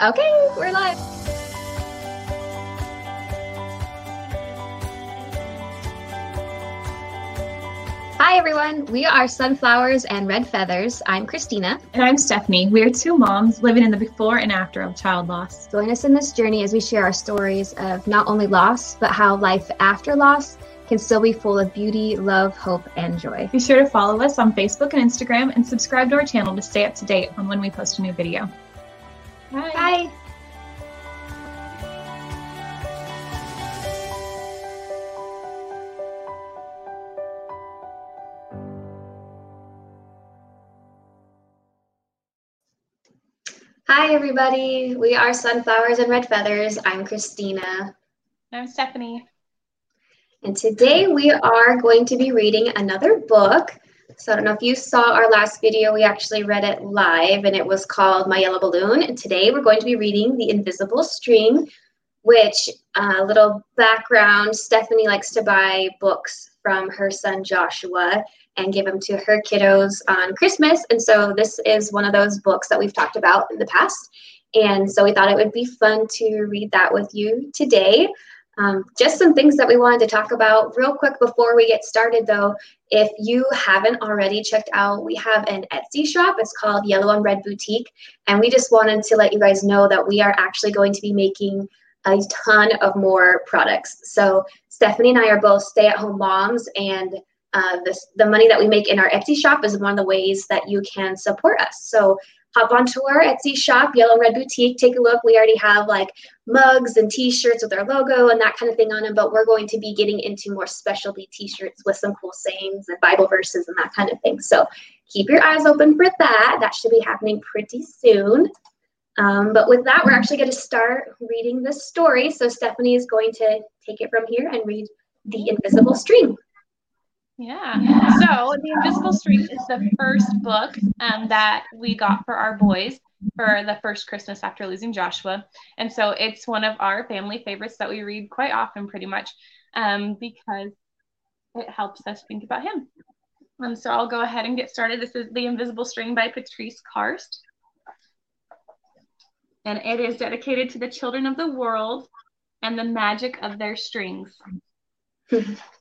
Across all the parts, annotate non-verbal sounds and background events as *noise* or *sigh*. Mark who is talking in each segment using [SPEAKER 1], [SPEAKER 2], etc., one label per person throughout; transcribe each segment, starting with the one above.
[SPEAKER 1] Okay, we're live. Hi, everyone. We are Sunflowers and Red Feathers. I'm Christina.
[SPEAKER 2] And I'm Stephanie. We are two moms living in the before and after of child loss.
[SPEAKER 1] Join us in this journey as we share our stories of not only loss, but how life after loss can still be full of beauty, love, hope, and joy.
[SPEAKER 2] Be sure to follow us on Facebook and Instagram and subscribe to our channel to stay up to date on when we post a new video.
[SPEAKER 1] Bye. Bye. Hi, everybody. We are Sunflowers and Red Feathers. I'm Christina.
[SPEAKER 2] I'm Stephanie.
[SPEAKER 1] And today we are going to be reading another book. So I don't know if you saw our last video, we actually read it live and it was called My Yellow Balloon. And today we're going to be reading The Invisible String, which, a uh, little background, Stephanie likes to buy books from her son Joshua and give them to her kiddos on Christmas. And so this is one of those books that we've talked about in the past. And so we thought it would be fun to read that with you today. Um, just some things that we wanted to talk about real quick before we get started, though. If you haven't already checked out, we have an Etsy shop. It's called Yellow and Red Boutique. And we just wanted to let you guys know that we are actually going to be making a ton of more products. So, Stephanie and I are both stay at home moms, and uh, this, the money that we make in our Etsy shop is one of the ways that you can support us. So, hop onto our Etsy shop, Yellow Red Boutique. Take a look. We already have like mugs and t-shirts with our logo and that kind of thing on them, but we're going to be getting into more specialty t-shirts with some cool sayings and Bible verses and that kind of thing. So keep your eyes open for that. That should be happening pretty soon. Um, but with that, we're actually going to start reading the story. So Stephanie is going to take it from here and read The Invisible String.
[SPEAKER 2] Yeah. So The Invisible String is the first book um, that we got for our boys for the first Christmas after losing Joshua. And so it's one of our family favorites that we read quite often, pretty much, um, because it helps us think about him. Um, so I'll go ahead and get started. This is The Invisible String by Patrice Karst. And it is dedicated to the children of the world and the magic of their strings. *laughs*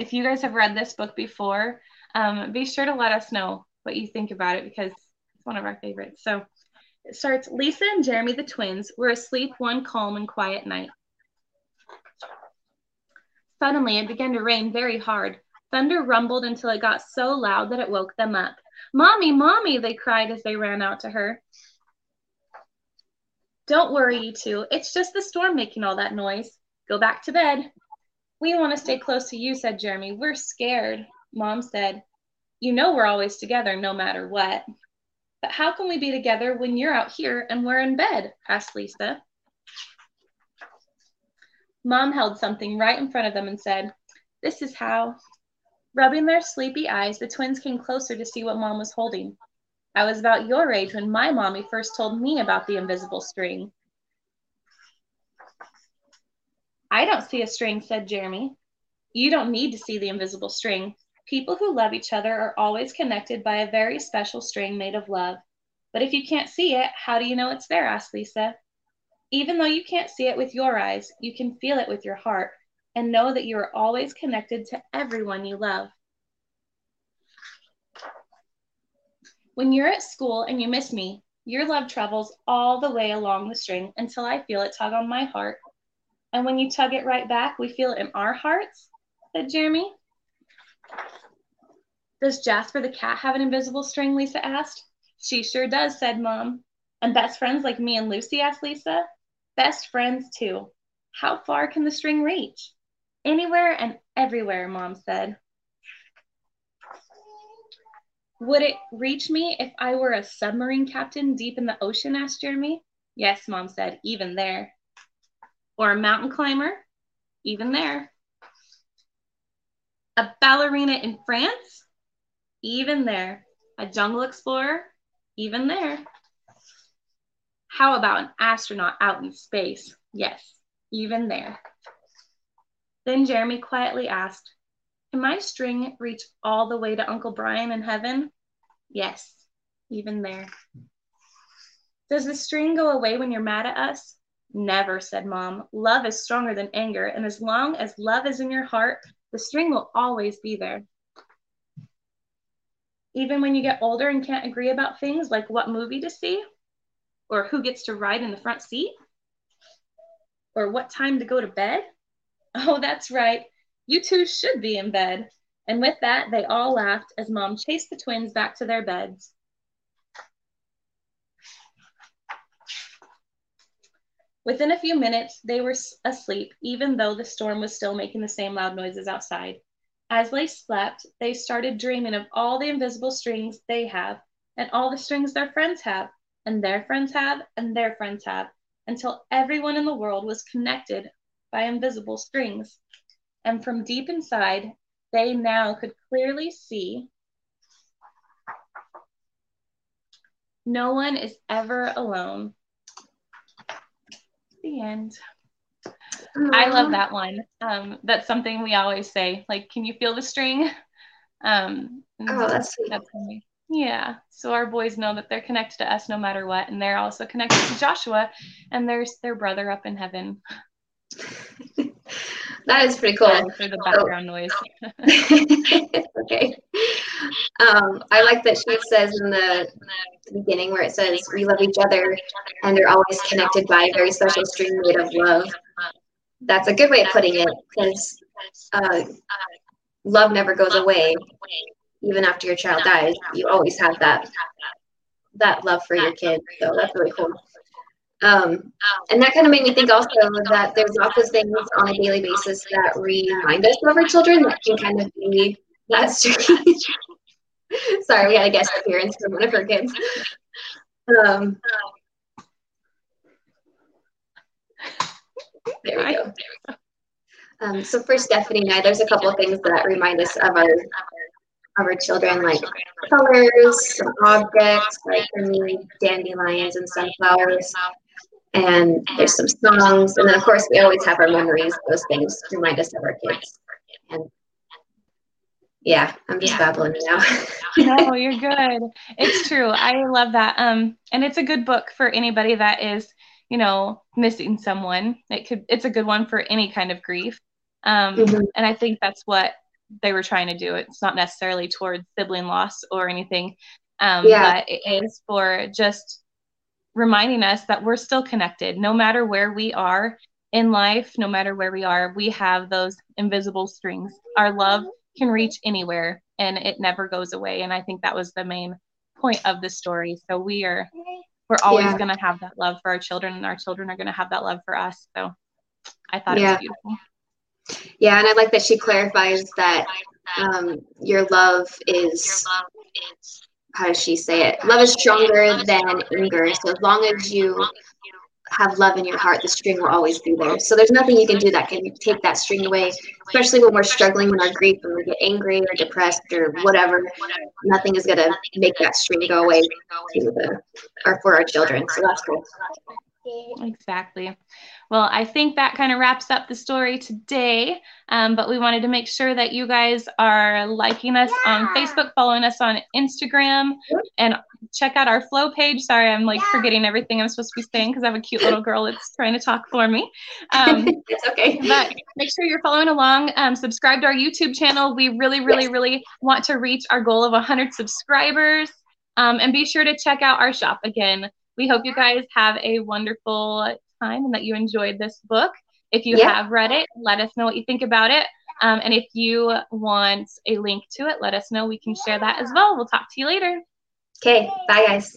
[SPEAKER 2] if you guys have read this book before, um, be sure to let us know what you think about it because it's one of our favorites. So it starts Lisa and Jeremy, the twins, were asleep one calm and quiet night. Suddenly, it began to rain very hard. Thunder rumbled until it got so loud that it woke them up. Mommy, Mommy, they cried as they ran out to her. Don't worry, you two. It's just the storm making all that noise. Go back to bed. We want to stay close to you, said Jeremy. We're scared. Mom said, You know we're always together no matter what. But how can we be together when you're out here and we're in bed? asked Lisa. Mom held something right in front of them and said, This is how. Rubbing their sleepy eyes, the twins came closer to see what Mom was holding. I was about your age when my mommy first told me about the invisible string. I don't see a string, said Jeremy. You don't need to see the invisible string. People who love each other are always connected by a very special string made of love. But if you can't see it, how do you know it's there? asked Lisa. Even though you can't see it with your eyes, you can feel it with your heart and know that you are always connected to everyone you love. When you're at school and you miss me, your love travels all the way along the string until I feel it tug on my heart and when you tug it right back, we feel it in our hearts, said Jeremy. Does Jasper the cat have an invisible string? Lisa asked. She sure does, said Mom. And best friends like me and Lucy? asked Lisa. Best friends, too. How far can the string reach? Anywhere and everywhere, Mom said. Would it reach me if I were a submarine captain deep in the ocean? asked Jeremy. Yes, Mom said, even there or a mountain climber, even there. A ballerina in France, even there. A jungle explorer, even there. How about an astronaut out in space? Yes, even there. Then Jeremy quietly asked, Can my string reach all the way to Uncle Brian in heaven? Yes, even there. Does the string go away when you're mad at us? Never, said Mom. Love is stronger than anger, and as long as love is in your heart, the string will always be there. Even when you get older and can't agree about things like what movie to see, or who gets to ride in the front seat, or what time to go to bed? *laughs* Oh, that's right. You two should be in bed. And with that, they all laughed as Mom chased the twins back to their beds. Within a few minutes, they were asleep, even though the storm was still making the same loud noises outside. As they slept, they started dreaming of all the invisible strings they have, and all the strings their friends have, and their friends have, and their friends have, until everyone in the world was connected by invisible strings. And from deep inside, they now could clearly see no one is ever alone the end. Aww. I love that one. Um, that's something we always say. Like, can you feel the string? Um,
[SPEAKER 1] oh, that's sweet. That's
[SPEAKER 2] yeah. So our boys know that they're connected to us no matter what, and they're also connected to Joshua, and there's their brother up in heaven. *laughs*
[SPEAKER 1] that is pretty cool.
[SPEAKER 2] for the background oh. noise. *laughs*
[SPEAKER 1] okay. Um, I like that she says in the, beginning where it says we love each other and they're always connected by a very special string made of love. That's a good way of putting it because uh, love never goes away. Even after your child dies, you always have that that love for your kid. So that's really cool. Um, and that kind of made me think also that there's of things on a daily basis that remind us of our children that can kind of be that *laughs* strange. *laughs* Sorry, we had a guest appearance from one of her kids. Um, there we go. Um, so for Stephanie and I, there's a couple of things that remind us of our of our children, like colors, objects, like for me, dandelions and sunflowers. And there's some songs, and then of course we always have our memories. Those things remind us of our kids. And yeah, I'm just yeah. babbling now. *laughs*
[SPEAKER 2] no, you're good. It's true. I love that. Um, and it's a good book for anybody that is, you know, missing someone. It could. It's a good one for any kind of grief. Um, mm-hmm. and I think that's what they were trying to do. It's not necessarily towards sibling loss or anything. Um, yeah. but it is for just reminding us that we're still connected, no matter where we are in life, no matter where we are, we have those invisible strings. Our love can reach anywhere and it never goes away. And I think that was the main point of the story. So we are we're always yeah. going to have that love for our children and our children are going to have that love for us. So I thought yeah. it was beautiful.
[SPEAKER 1] Yeah, and I like that she clarifies that um, your love is how does she say it? Love is stronger than anger. So as long as you have love in your heart, the string will always be there. So there's nothing you can do that can take that string away, especially when we're struggling with our grief and we get angry or depressed or whatever. Nothing is going to make that string go away the, or for our children. So that's cool.
[SPEAKER 2] Exactly. Well, I think that kind of wraps up the story today. Um, but we wanted to make sure that you guys are liking us yeah. on Facebook, following us on Instagram, and check out our flow page. Sorry, I'm like yeah. forgetting everything I'm supposed to be saying because I have a cute little girl that's trying to talk for me.
[SPEAKER 1] Um, *laughs* it's okay.
[SPEAKER 2] But make sure you're following along. Um, subscribe to our YouTube channel. We really, really, yes. really want to reach our goal of 100 subscribers. Um, and be sure to check out our shop again. We hope you guys have a wonderful time and that you enjoyed this book. If you yeah. have read it, let us know what you think about it. Um, and if you want a link to it, let us know. We can share that as well. We'll talk to you later.
[SPEAKER 1] Okay. Bye, guys.